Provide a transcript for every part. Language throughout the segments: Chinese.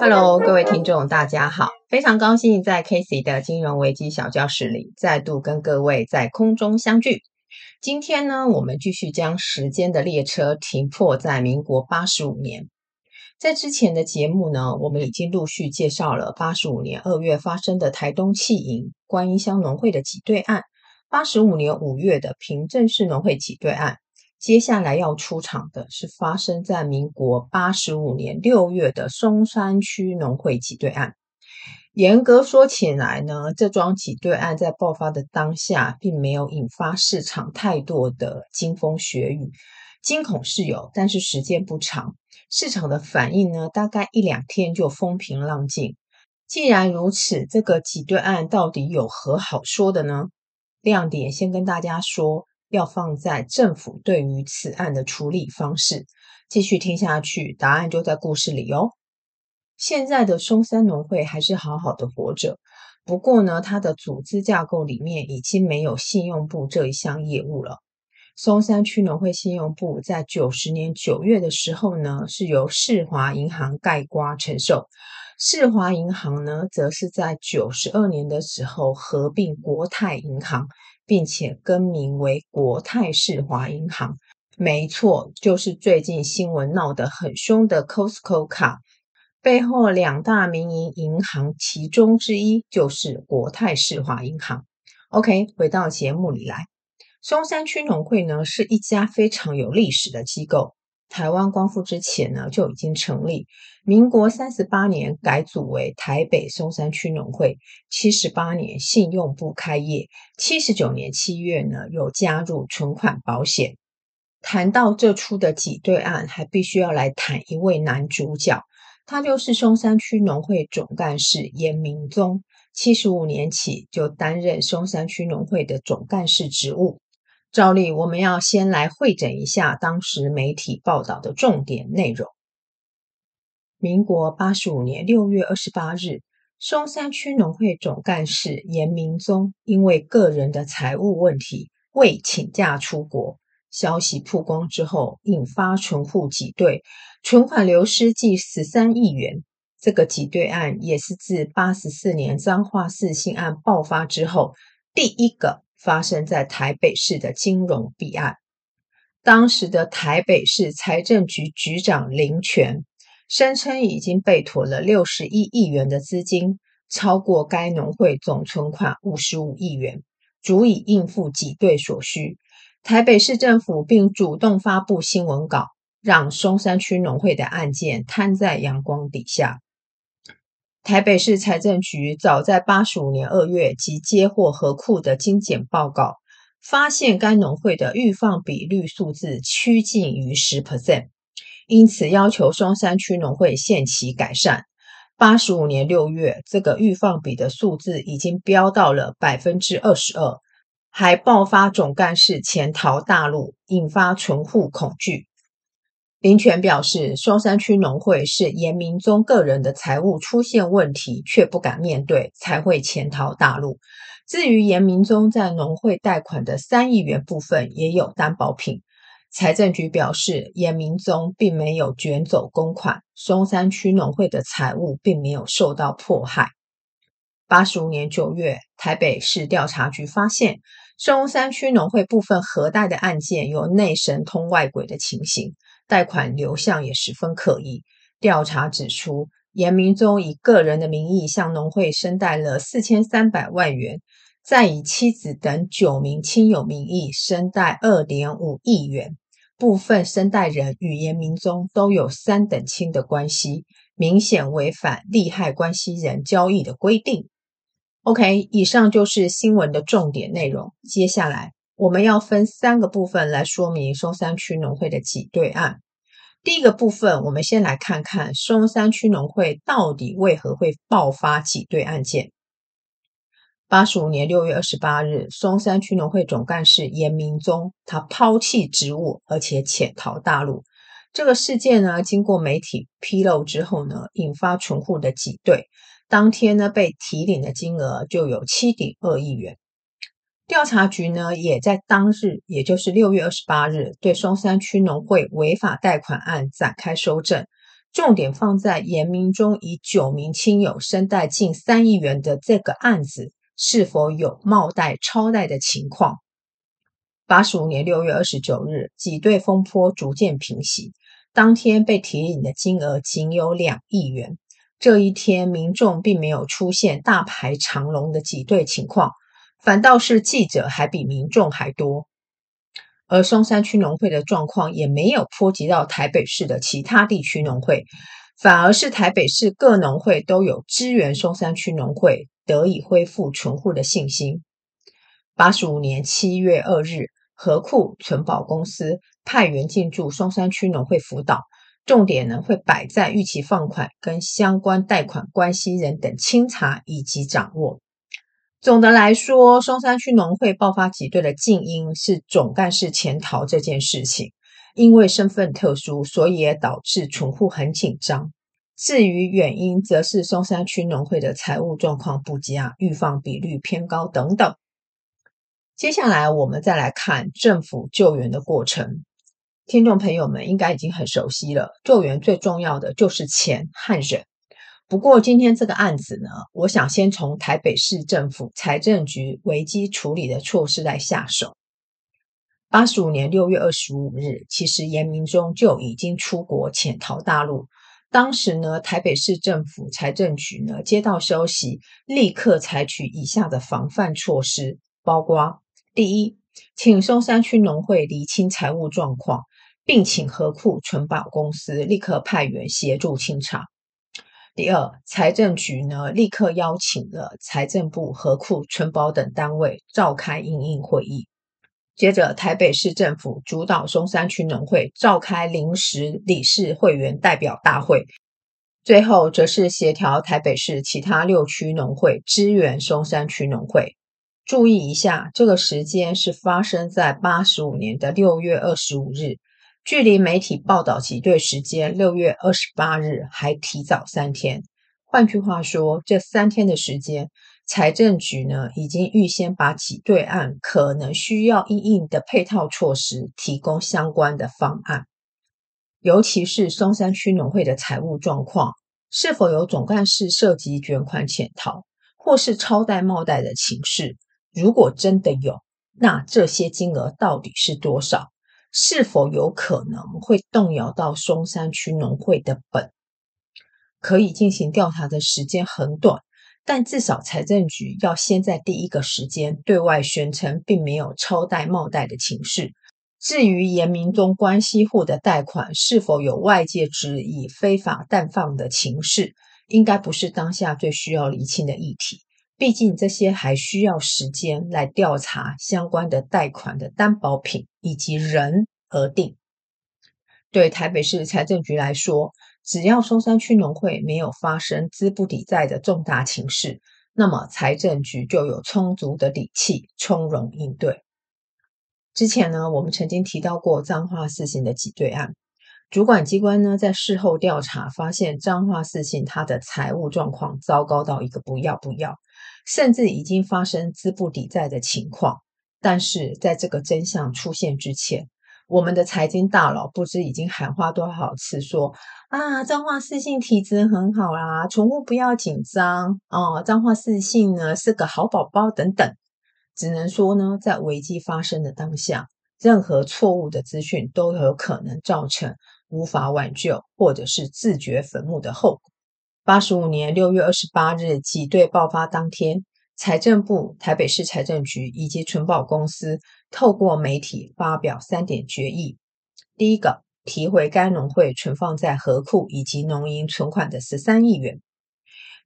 Hello，各位听众，大家好，非常高兴在 Casey 的金融危机小教室里再度跟各位在空中相聚。今天呢，我们继续将时间的列车停泊在民国八十五年。在之前的节目呢，我们已经陆续介绍了八十五年二月发生的台东弃银观音乡农会的挤兑案，八十五年五月的平镇市农会挤兑案。接下来要出场的是发生在民国八十五年六月的松山区农会挤兑案。严格说起来呢，这桩挤兑案在爆发的当下，并没有引发市场太多的惊风雪雨，惊恐是有，但是时间不长。市场的反应呢，大概一两天就风平浪静。既然如此，这个挤兑案到底有何好说的呢？亮点先跟大家说。要放在政府对于此案的处理方式，继续听下去，答案就在故事里哦。现在的松山农会还是好好的活着，不过呢，它的组织架构里面已经没有信用部这一项业务了。松山区农会信用部在九十年九月的时候呢，是由世华银行盖瓜承受，世华银行呢，则是在九十二年的时候合并国泰银行。并且更名为国泰世华银行，没错，就是最近新闻闹得很凶的 Costco 卡背后两大民营银行其中之一就是国泰世华银行。OK，回到节目里来，松山区农会呢是一家非常有历史的机构。台湾光复之前呢就已经成立，民国三十八年改组为台北松山区农会，七十八年信用部开业，七十九年七月呢又加入存款保险。谈到这出的挤兑案，还必须要来谈一位男主角，他就是松山区农会总干事严明宗，七十五年起就担任松山区农会的总干事职务。照例，我们要先来会诊一下当时媒体报道的重点内容。民国八十五年六月二十八日，松山区农会总干事严明宗因为个人的财务问题未请假出国，消息曝光之后，引发存户挤兑，存款流失近十三亿元。这个挤兑案也是自八十四年彰化四信案爆发之后第一个。发生在台北市的金融弊案，当时的台北市财政局局长林权声称已经备妥了六十一亿元的资金，超过该农会总存款五十五亿元，足以应付挤兑所需。台北市政府并主动发布新闻稿，让松山区农会的案件摊在阳光底下。台北市财政局早在八十五年二月即接获合库的精简报告，发现该农会的预放比率数字趋近于十 percent，因此要求松山区农会限期改善。八十五年六月，这个预放比的数字已经飙到了百分之二十二，还爆发总干事潜逃大陆，引发存户恐惧。林权表示，松山区农会是严明忠个人的财务出现问题，却不敢面对，才会潜逃大陆。至于严明忠在农会贷款的三亿元部分，也有担保品。财政局表示，严明宗并没有卷走公款，松山区农会的财务并没有受到迫害。八十五年九月，台北市调查局发现，松山区农会部分核贷的案件有内神通外鬼的情形。贷款流向也十分可疑。调查指出，严明宗以个人的名义向农会申贷了四千三百万元，再以妻子等九名亲友名义申贷二点五亿元。部分申贷人与严明宗都有三等亲的关系，明显违反利害关系人交易的规定。OK，以上就是新闻的重点内容。接下来。我们要分三个部分来说明松山区农会的挤兑案。第一个部分，我们先来看看松山区农会到底为何会爆发挤兑案件。八十五年六月二十八日，松山区农会总干事严明宗他抛弃职务，而且潜逃大陆。这个事件呢，经过媒体披露之后呢，引发存户的挤兑。当天呢，被提领的金额就有七点二亿元。调查局呢，也在当日，也就是六月二十八日，对松山区农会违法贷款案展开收证，重点放在严明忠以九名亲友身贷近三亿元的这个案子，是否有冒贷、超贷的情况。八十五年六月二十九日，挤兑风波逐渐平息，当天被提领的金额仅有两亿元。这一天，民众并没有出现大排长龙的挤兑情况。反倒是记者还比民众还多，而松山区农会的状况也没有波及到台北市的其他地区农会，反而是台北市各农会都有支援松山区农会得以恢复存户的信心。八十五年七月二日，合库存保公司派员进驻松山区农会辅导，重点呢会摆在逾期放款跟相关贷款关系人等清查以及掌握。总的来说，松山区农会爆发挤兑的近因是总干事潜逃这件事情，因为身份特殊，所以也导致存户很紧张。至于原因，则是松山区农会的财务状况不佳，预放比率偏高等等。接下来，我们再来看政府救援的过程。听众朋友们应该已经很熟悉了，救援最重要的就是钱和人。不过，今天这个案子呢，我想先从台北市政府财政局危机处理的措施来下手。八十五年六月二十五日，其实严明忠就已经出国潜逃大陆。当时呢，台北市政府财政局呢接到消息，立刻采取以下的防范措施，包括：第一，请松山区农会厘清财务状况，并请合库存保公司立刻派员协助清查。第二，财政局呢立刻邀请了财政部、合库、存保等单位召开应应会议。接着，台北市政府主导松山区农会召开临时理事会员代表大会。最后，则是协调台北市其他六区农会支援松山区农会。注意一下，这个时间是发生在八十五年的六月二十五日。距离媒体报道挤兑时间六月二十八日还提早三天，换句话说，这三天的时间，财政局呢已经预先把挤兑案可能需要应应的配套措施提供相关的方案，尤其是松山区农会的财务状况，是否有总干事涉及卷款潜逃或是超贷冒贷的情势？如果真的有，那这些金额到底是多少？是否有可能会动摇到松山区农会的本？可以进行调查的时间很短，但至少财政局要先在第一个时间对外宣称并没有超贷冒贷的情势。至于严明忠关系户的贷款是否有外界质疑非法贷放的情势，应该不是当下最需要厘清的议题。毕竟这些还需要时间来调查相关的贷款的担保品以及人而定。对台北市财政局来说，只要松山区农会没有发生资不抵债的重大情势，那么财政局就有充足的底气从容应对。之前呢，我们曾经提到过彰化四信的挤兑案。主管机关呢，在事后调查发现，彰化四信他的财务状况糟糕到一个不要不要，甚至已经发生资不抵债的情况。但是在这个真相出现之前，我们的财经大佬不知已经喊话多少次说，说啊，彰化四性体质很好啦，宠物不要紧张哦，彰化四性呢是个好宝宝等等。只能说呢，在危机发生的当下，任何错误的资讯都有可能造成。无法挽救，或者是自掘坟墓的后果。八十五年六月二十八日挤兑爆发当天，财政部、台北市财政局以及存保公司透过媒体发表三点决议：第一个，提回该农会存放在合库以及农银存款的十三亿元；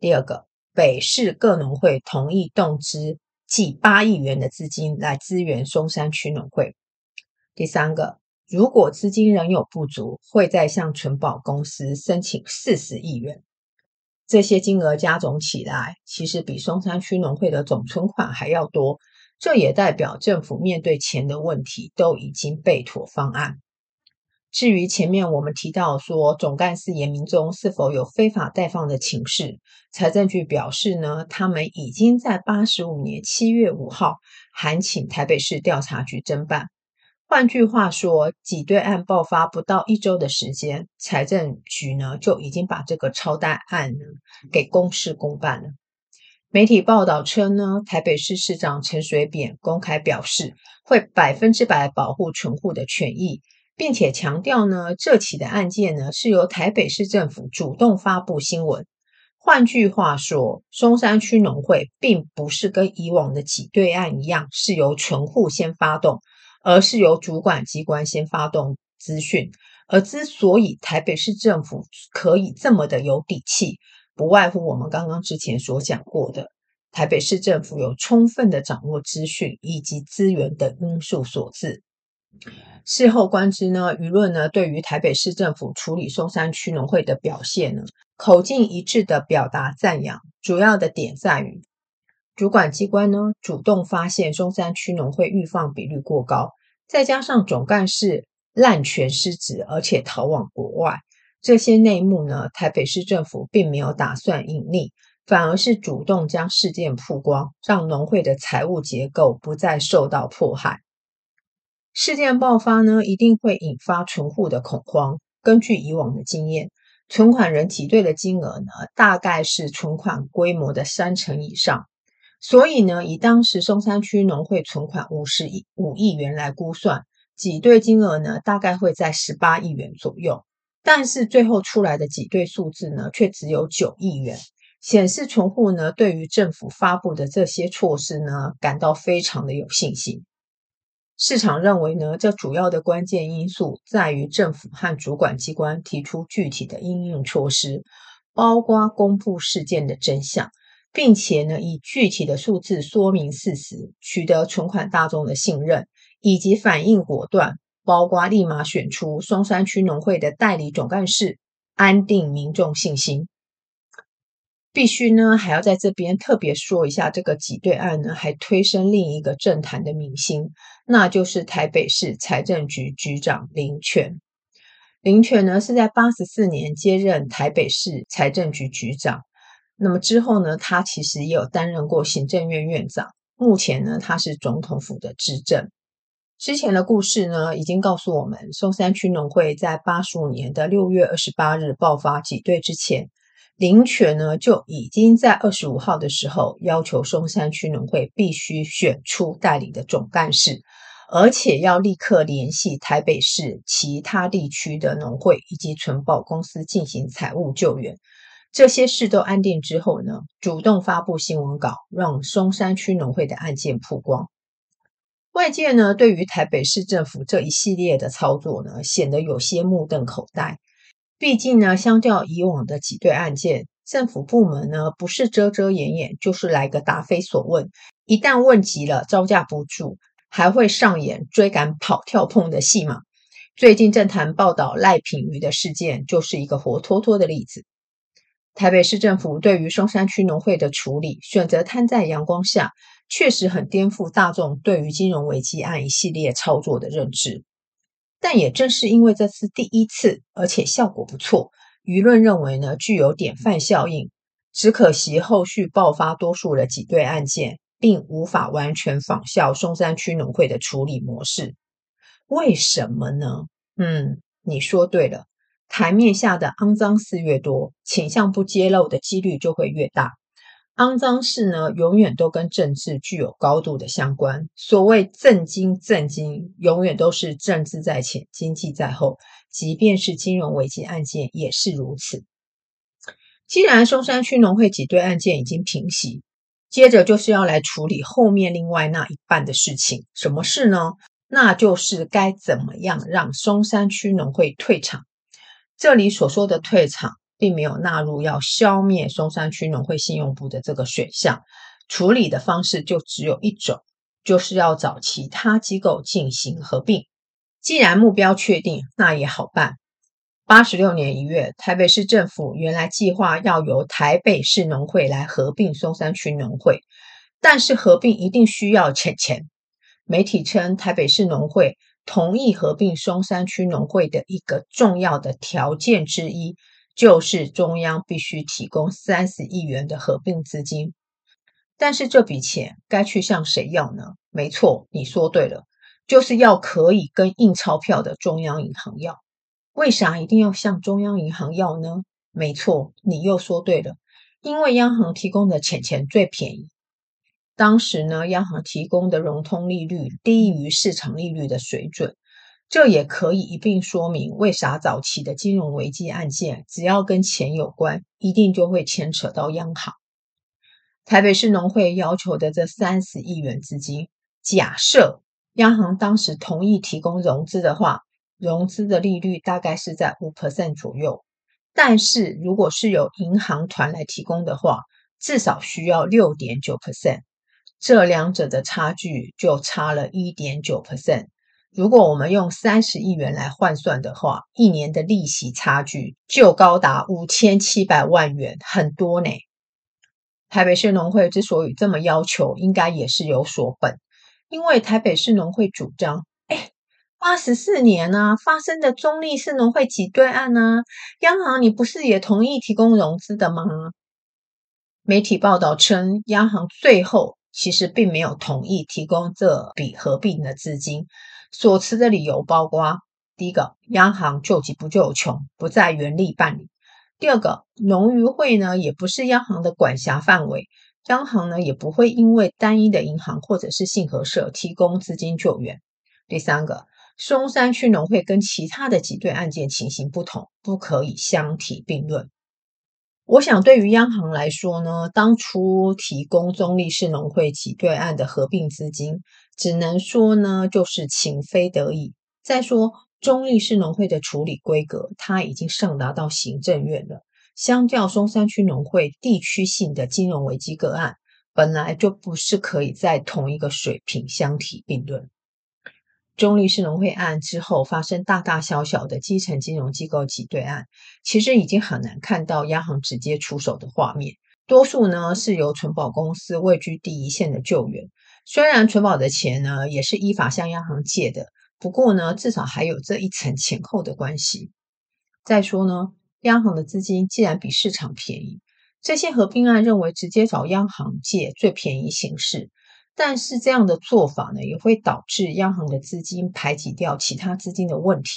第二个，北市各农会同意动支计八亿元的资金来支援松山区农会；第三个。如果资金仍有不足，会再向存保公司申请四十亿元。这些金额加总起来，其实比松山区农会的总存款还要多。这也代表政府面对钱的问题都已经备妥方案。至于前面我们提到说总干事严明忠是否有非法代放的情事，财政局表示呢，他们已经在八十五年七月五号函请台北市调查局侦办。换句话说，挤兑案爆发不到一周的时间，财政局呢就已经把这个超贷案呢给公事公办了。媒体报道称呢，台北市市长陈水扁公开表示，会百分之百保护存户的权益。并且强调呢，这起的案件呢是由台北市政府主动发布新闻。换句话说，松山区农会并不是跟以往的挤兑案一样，是由存户先发动，而是由主管机关先发动资讯。而之所以台北市政府可以这么的有底气，不外乎我们刚刚之前所讲过的，台北市政府有充分的掌握资讯以及资源等因素所致。事后观之呢，舆论呢对于台北市政府处理松山区农会的表现呢，口径一致的表达赞扬。主要的点在于，主管机关呢主动发现松山区农会预放比率过高，再加上总干事滥权失职，而且逃往国外，这些内幕呢，台北市政府并没有打算隐匿，反而是主动将事件曝光，让农会的财务结构不再受到迫害。事件爆发呢，一定会引发存户的恐慌。根据以往的经验，存款人挤兑的金额呢，大概是存款规模的三成以上。所以呢，以当时松山区农会存款五十亿五亿元来估算，挤兑金额呢，大概会在十八亿元左右。但是最后出来的挤兑数字呢，却只有九亿元，显示存户呢，对于政府发布的这些措施呢，感到非常的有信心。市场认为呢，这主要的关键因素在于政府和主管机关提出具体的应用措施，包括公布事件的真相，并且呢，以具体的数字说明事实，取得存款大众的信任，以及反应果断，包括立马选出松山区农会的代理总干事，安定民众信心。必须呢，还要在这边特别说一下，这个挤兑案呢，还推升另一个政坛的明星，那就是台北市财政局局长林权。林权呢是在八十四年接任台北市财政局局长，那么之后呢，他其实也有担任过行政院院长，目前呢，他是总统府的资政。之前的故事呢，已经告诉我们，松山区农会在八十五年的六月二十八日爆发挤兑之前。林权呢就已经在二十五号的时候要求松山区农会必须选出代理的总干事，而且要立刻联系台北市其他地区的农会以及存保公司进行财务救援。这些事都安定之后呢，主动发布新闻稿，让松山区农会的案件曝光。外界呢对于台北市政府这一系列的操作呢，显得有些目瞪口呆。毕竟呢，相较以往的挤兑案件，政府部门呢不是遮遮掩掩，就是来个答非所问。一旦问急了，招架不住，还会上演追赶、跑、跳、碰的戏码。最近政坛报道赖品妤的事件，就是一个活脱脱的例子。台北市政府对于松山区农会的处理，选择摊在阳光下，确实很颠覆大众对于金融危机案一系列操作的认知。但也正是因为这次第一次，而且效果不错，舆论认为呢具有典范效应。只可惜后续爆发多数的挤兑案件，并无法完全仿效松山区农会的处理模式。为什么呢？嗯，你说对了，台面下的肮脏事越多，倾向不揭露的几率就会越大。肮脏事呢，永远都跟政治具有高度的相关。所谓政经政经，永远都是政治在前，经济在后。即便是金融危机案件也是如此。既然松山区农会挤兑案件已经平息，接着就是要来处理后面另外那一半的事情。什么事呢？那就是该怎么样让松山区农会退场。这里所说的退场。并没有纳入要消灭松山区农会信用部的这个选项，处理的方式就只有一种，就是要找其他机构进行合并。既然目标确定，那也好办。八十六年一月，台北市政府原来计划要由台北市农会来合并松山区农会，但是合并一定需要钱钱。媒体称台北市农会同意合并松山区农会的一个重要的条件之一，就是中央必须提供三十亿元的合并资金。但是这笔钱该去向谁要呢？没错，你说对了，就是要可以跟印钞票的中央银行要。为啥一定要向中央银行要呢？没错，你又说对了，因为央行提供的钱钱最便宜。当时呢，央行提供的融通利率低于市场利率的水准，这也可以一并说明为啥早期的金融危机案件，只要跟钱有关，一定就会牵扯到央行。台北市农会要求的这三十亿元资金，假设央行当时同意提供融资的话，融资的利率大概是在五 percent 左右，但是如果是由银行团来提供的话，至少需要六点九 percent。这两者的差距就差了一点九 percent。如果我们用三十亿元来换算的话，一年的利息差距就高达五千七百万元，很多呢。台北市农会之所以这么要求，应该也是有所本，因为台北市农会主张：哎，八十四年呢、啊、发生的中立市农会挤兑案呢、央行你不是也同意提供融资的吗？媒体报道称，央行最后。其实并没有同意提供这笔合并的资金，所持的理由包括：第一个，央行救急不救穷，不再原力办理；第二个，农渔会呢也不是央行的管辖范围，央行呢也不会因为单一的银行或者是信合社提供资金救援；第三个，松山区农会跟其他的几对案件情形不同，不可以相提并论。我想，对于央行来说呢，当初提供中立市农会挤兑案的合并资金，只能说呢，就是情非得已。再说，中立市农会的处理规格，它已经上达到行政院了。相较松山区农会地区性的金融危机个案，本来就不是可以在同一个水平相提并论。中立市农会案之后发生大大小小的基层金融机构挤兑案，其实已经很难看到央行直接出手的画面。多数呢是由存保公司位居第一线的救援。虽然存保的钱呢也是依法向央行借的，不过呢至少还有这一层前后的关系。再说呢，央行的资金既然比市场便宜，这些合并案认为直接找央行借最便宜形式。但是这样的做法呢，也会导致央行的资金排挤掉其他资金的问题。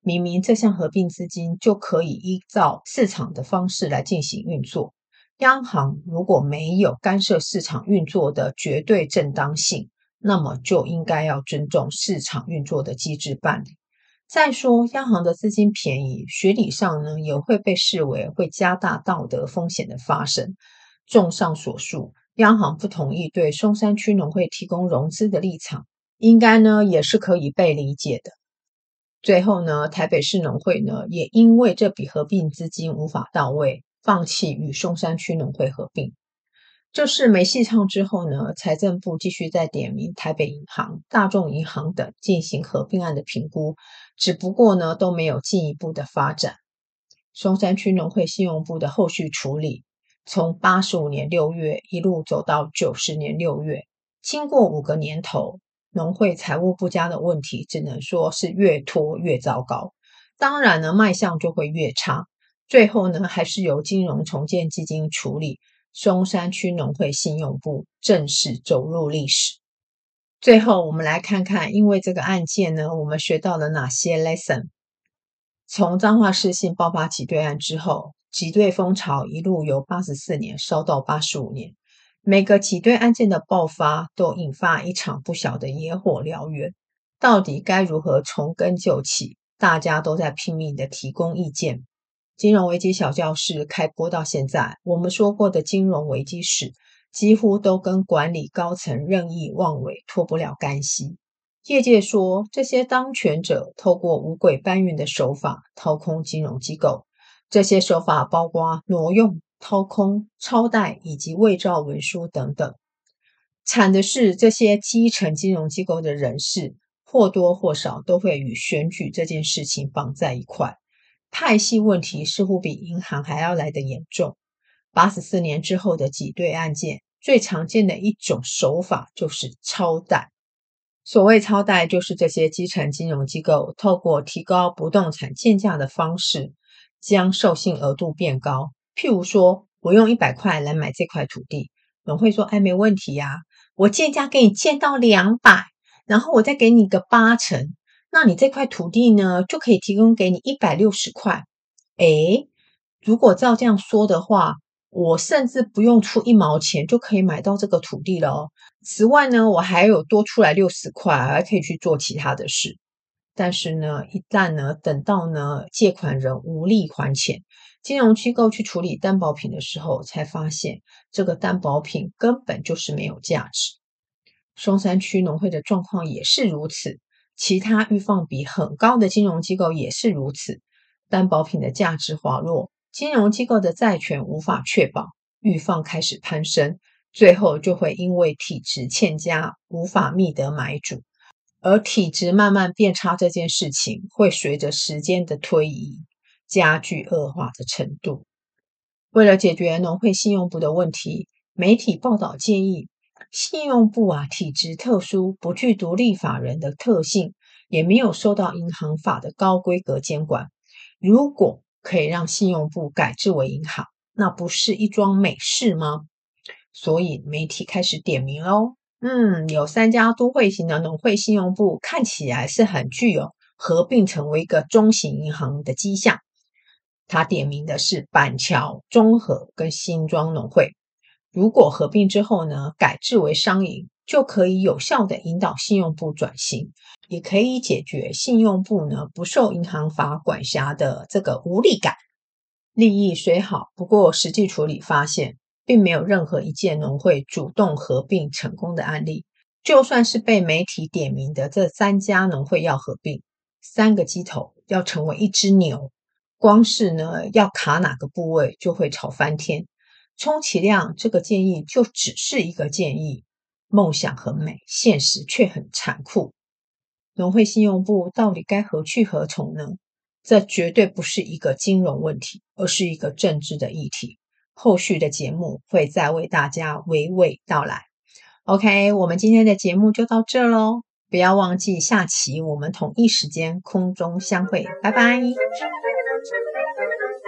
明明这项合并资金就可以依照市场的方式来进行运作，央行如果没有干涉市场运作的绝对正当性，那么就应该要尊重市场运作的机制办理。再说，央行的资金便宜，学理上呢也会被视为会加大道德风险的发生。综上所述。央行不同意对松山区农会提供融资的立场，应该呢也是可以被理解的。最后呢，台北市农会呢也因为这笔合并资金无法到位，放弃与松山区农会合并。这是没戏唱之后呢，财政部继续在点名台北银行、大众银行等进行合并案的评估，只不过呢都没有进一步的发展。松山区农会信用部的后续处理。从八十五年六月一路走到九十年六月，经过五个年头，农会财务不佳的问题，只能说是越拖越糟糕。当然呢，卖相就会越差。最后呢，还是由金融重建基金处理，松山区农会信用部正式走入历史。最后，我们来看看，因为这个案件呢，我们学到了哪些 lesson？从彰化市信爆发挤兑案之后。挤兑风潮一路由八十四年烧到八十五年，每个挤兑案件的爆发都引发一场不小的野火燎原。到底该如何从根救起？大家都在拼命的提供意见。金融危机小教室开播到现在，我们说过的金融危机史，几乎都跟管理高层任意妄为脱不了干系。业界说，这些当权者透过五轨搬运的手法掏空金融机构。这些手法包括挪用、掏空、超贷以及伪造文书等等。惨的是，这些基层金融机构的人士或多或少都会与选举这件事情绑在一块。派系问题似乎比银行还要来得严重。八十四年之后的挤兑案件，最常见的一种手法就是超贷。所谓超贷，就是这些基层金融机构透过提高不动产建价的方式，将授信额度变高。譬如说，我用一百块来买这块土地，农会说：“哎，没问题呀，我建价给你建到两百，然后我再给你个八成，那你这块土地呢，就可以提供给你一百六十块。”诶，如果照这样说的话，我甚至不用出一毛钱就可以买到这个土地了哦。此外呢，我还有多出来六十块，还可以去做其他的事。但是呢，一旦呢，等到呢，借款人无力还钱，金融机构去处理担保品的时候，才发现这个担保品根本就是没有价值。松山区农会的状况也是如此，其他预放比很高的金融机构也是如此。担保品的价值滑落，金融机构的债权无法确保，预放开始攀升，最后就会因为体质欠佳，无法觅得买主。而体质慢慢变差这件事情，会随着时间的推移加剧恶化的程度。为了解决农会信用部的问题，媒体报道建议，信用部啊体质特殊，不具独立法人的特性，也没有受到银行法的高规格监管。如果可以让信用部改制为银行，那不是一桩美事吗？所以媒体开始点名喽。嗯，有三家都会型的农会信用部看起来是很具有合并成为一个中型银行的迹象。他点名的是板桥、中和跟新庄农会。如果合并之后呢，改制为商银，就可以有效地引导信用部转型。也可以解决信用部呢不受银行法管辖的这个无力感。利益虽好，不过实际处理发现，并没有任何一件农会主动合并成功的案例。就算是被媒体点名的这三家农会要合并，三个鸡头要成为一只牛，光是呢要卡哪个部位就会吵翻天。充其量这个建议就只是一个建议，梦想很美，现实却很残酷。农会信用部到底该何去何从呢？这绝对不是一个金融问题，而是一个政治的议题。后续的节目会再为大家娓娓道来。OK，我们今天的节目就到这喽，不要忘记下期我们同一时间空中相会，拜拜。